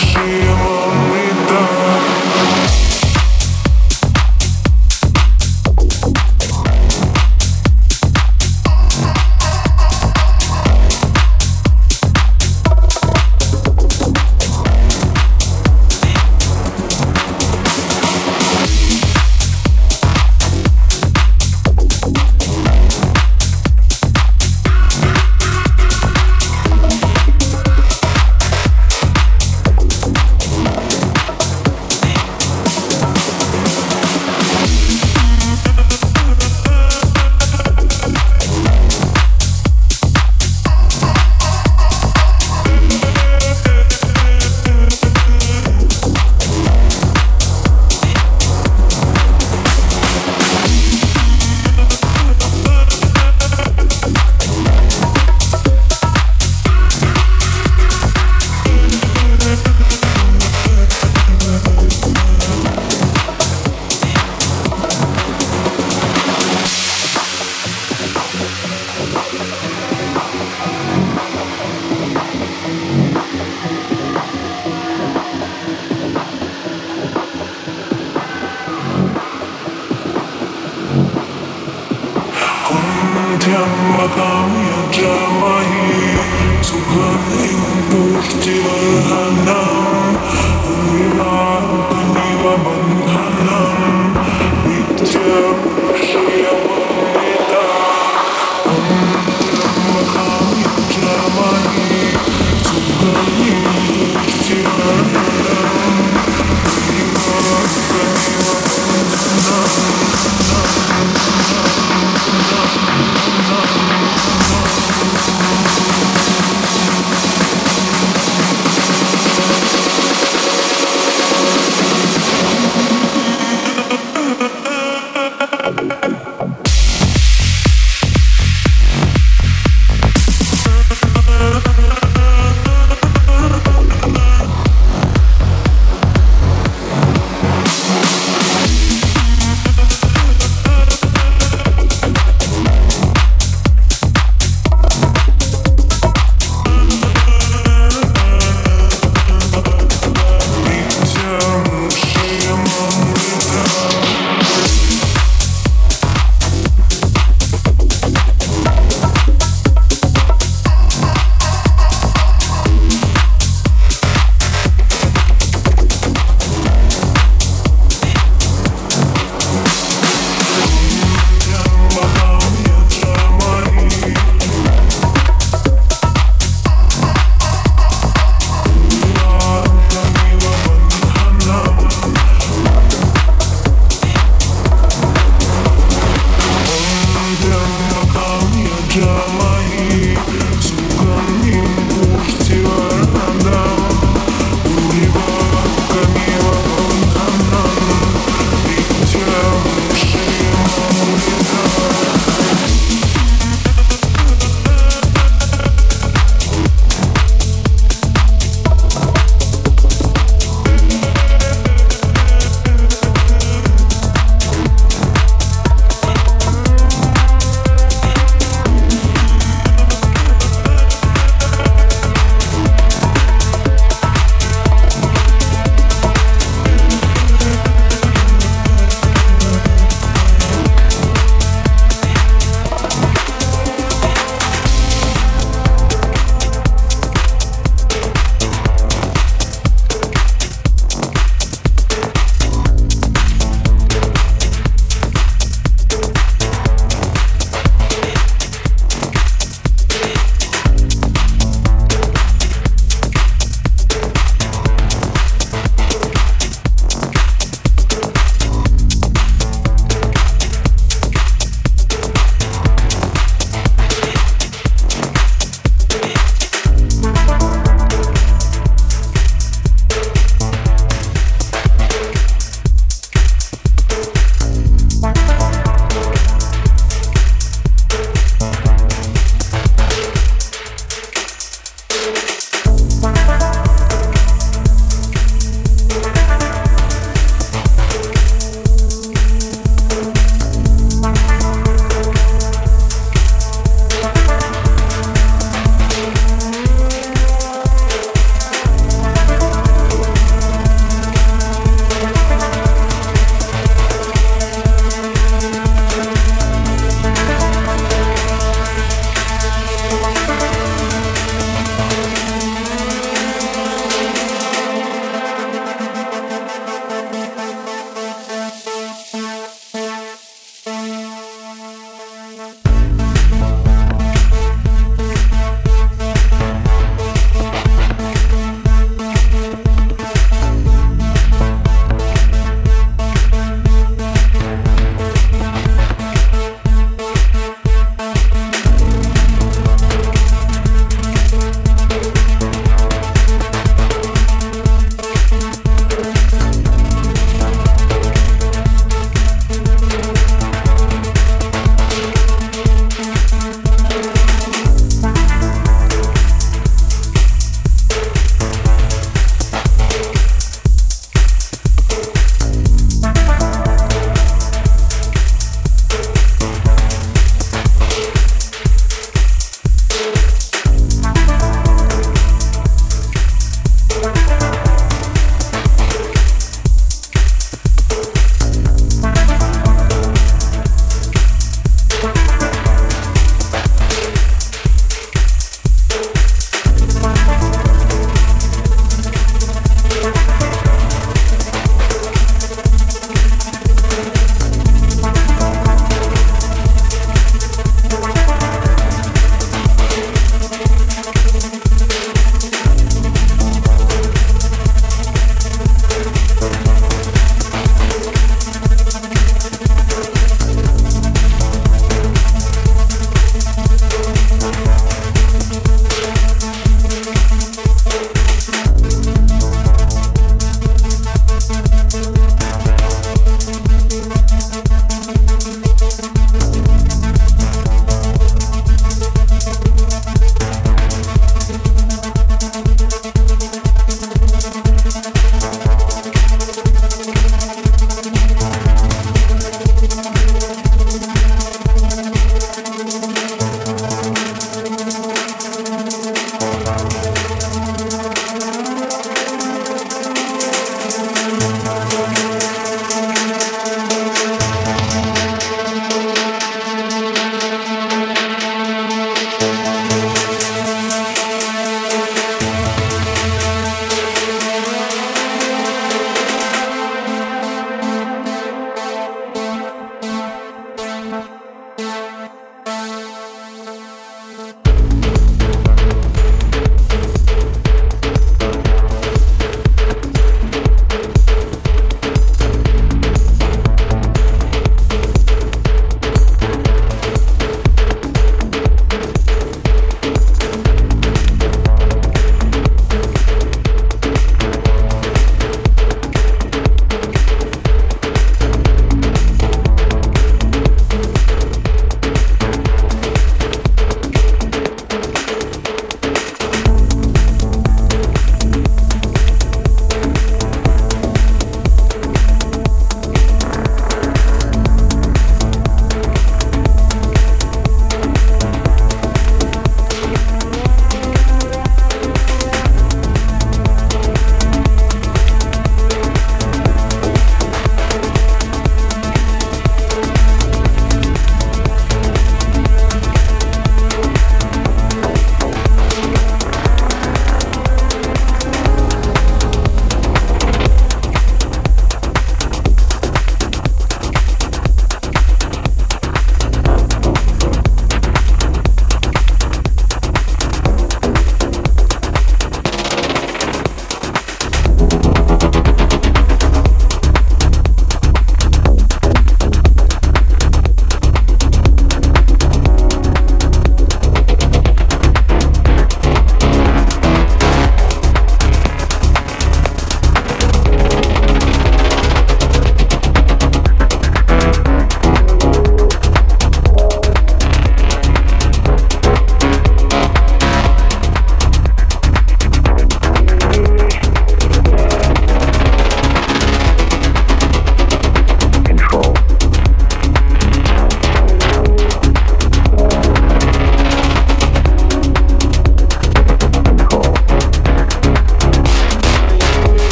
Hiroshima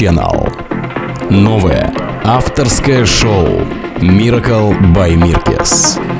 Channel. Новое авторское шоу Miracle by Mirkes.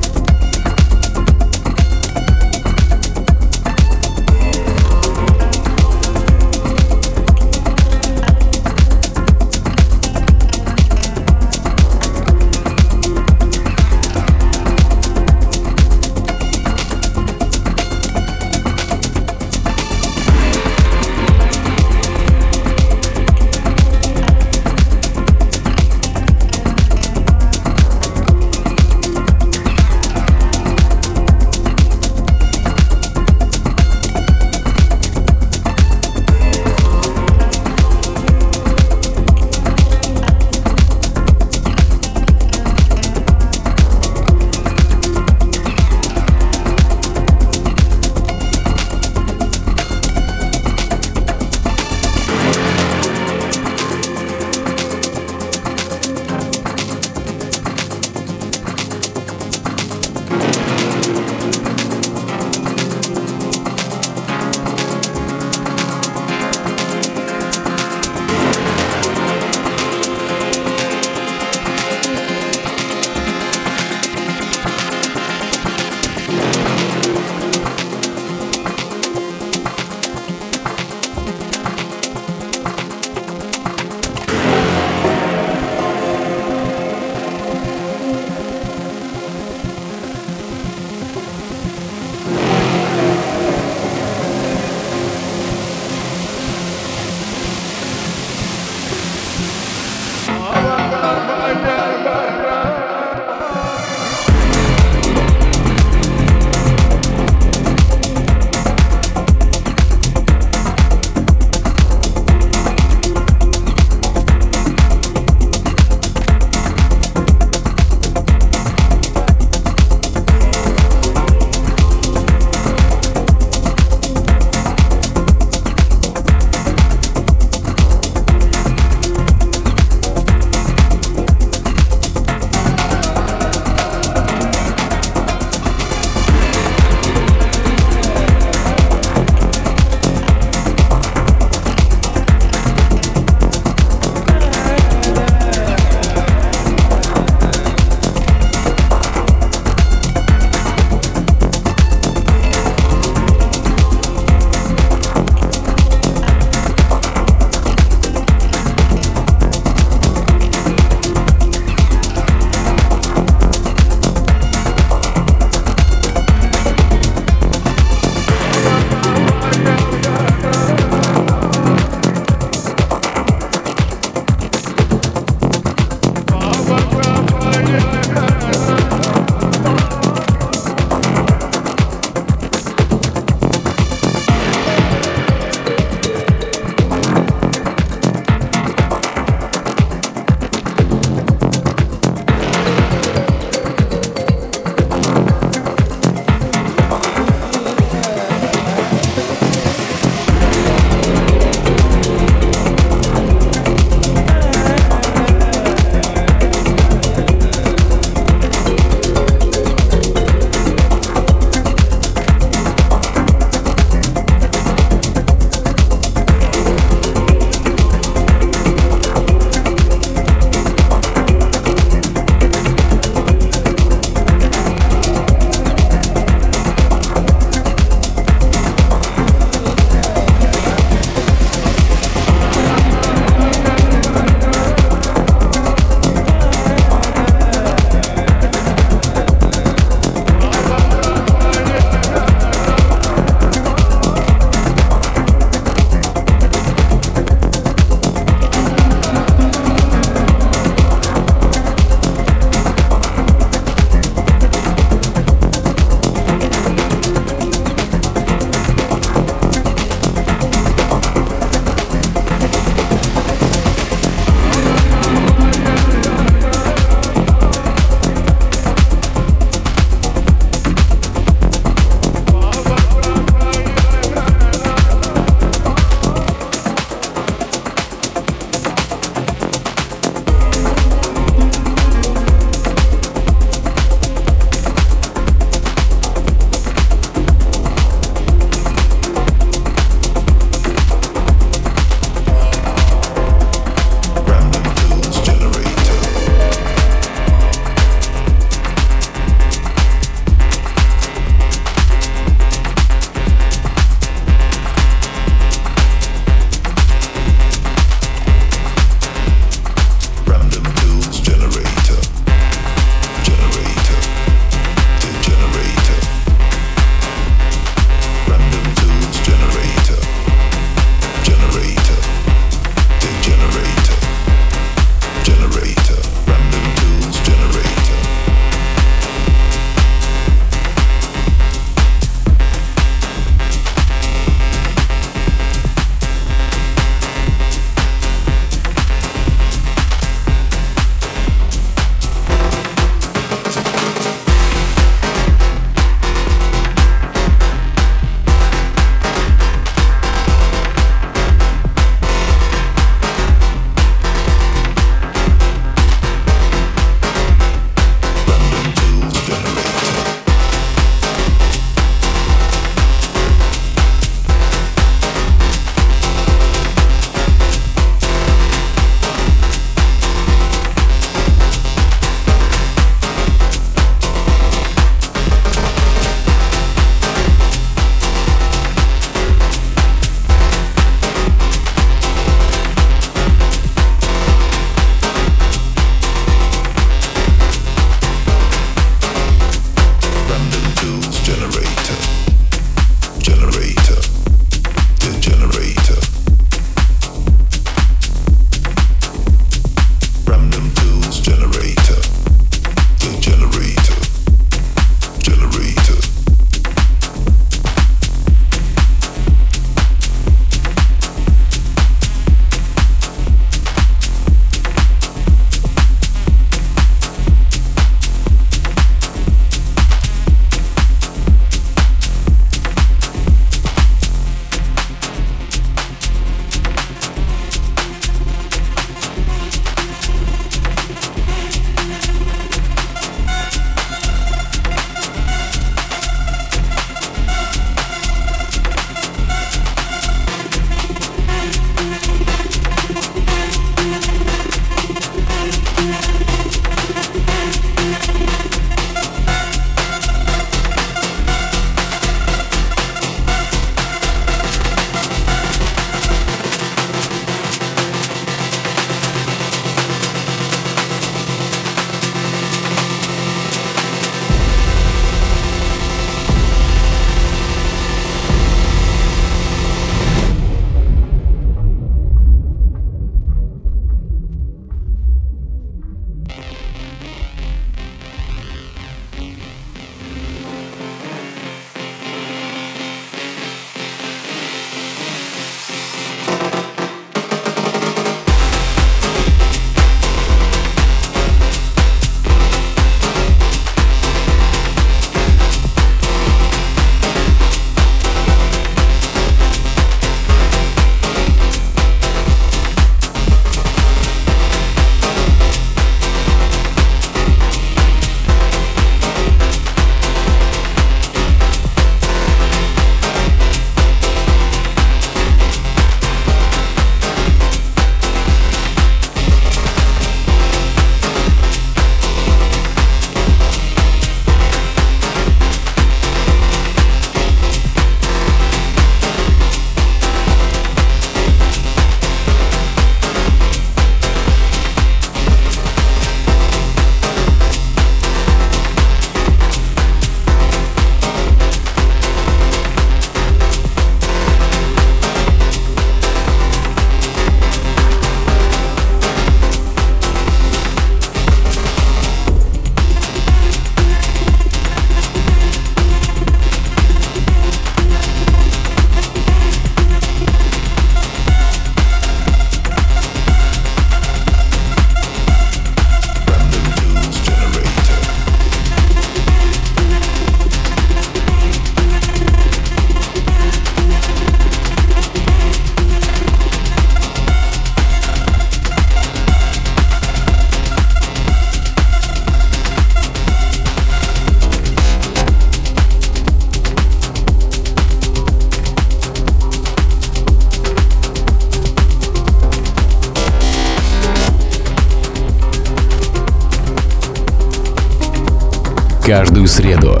Каждую среду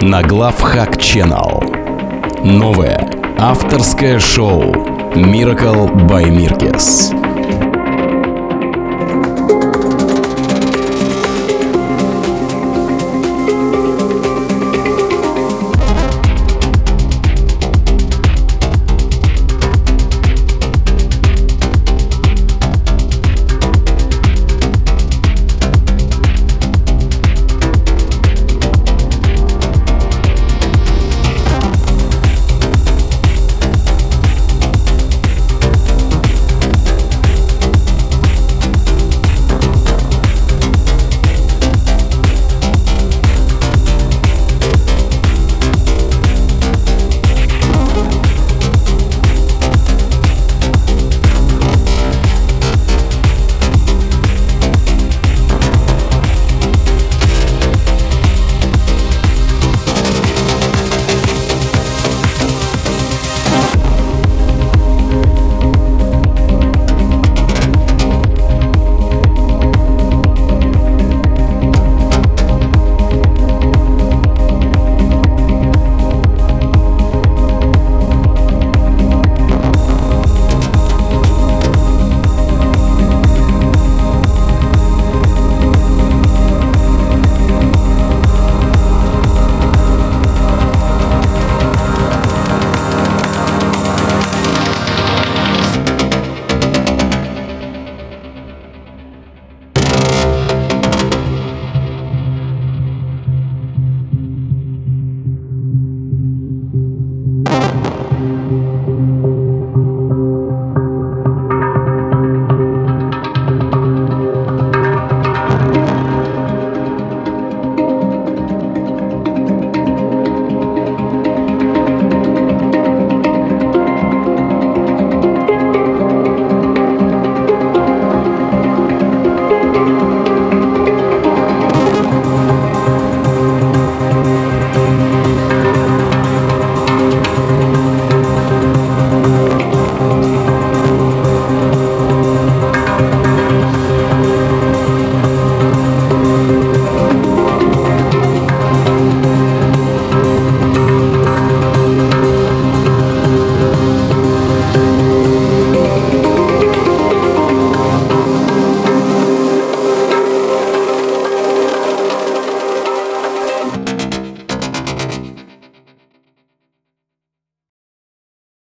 на Главхак Channel. Новое авторское шоу Miracle by Mirkes.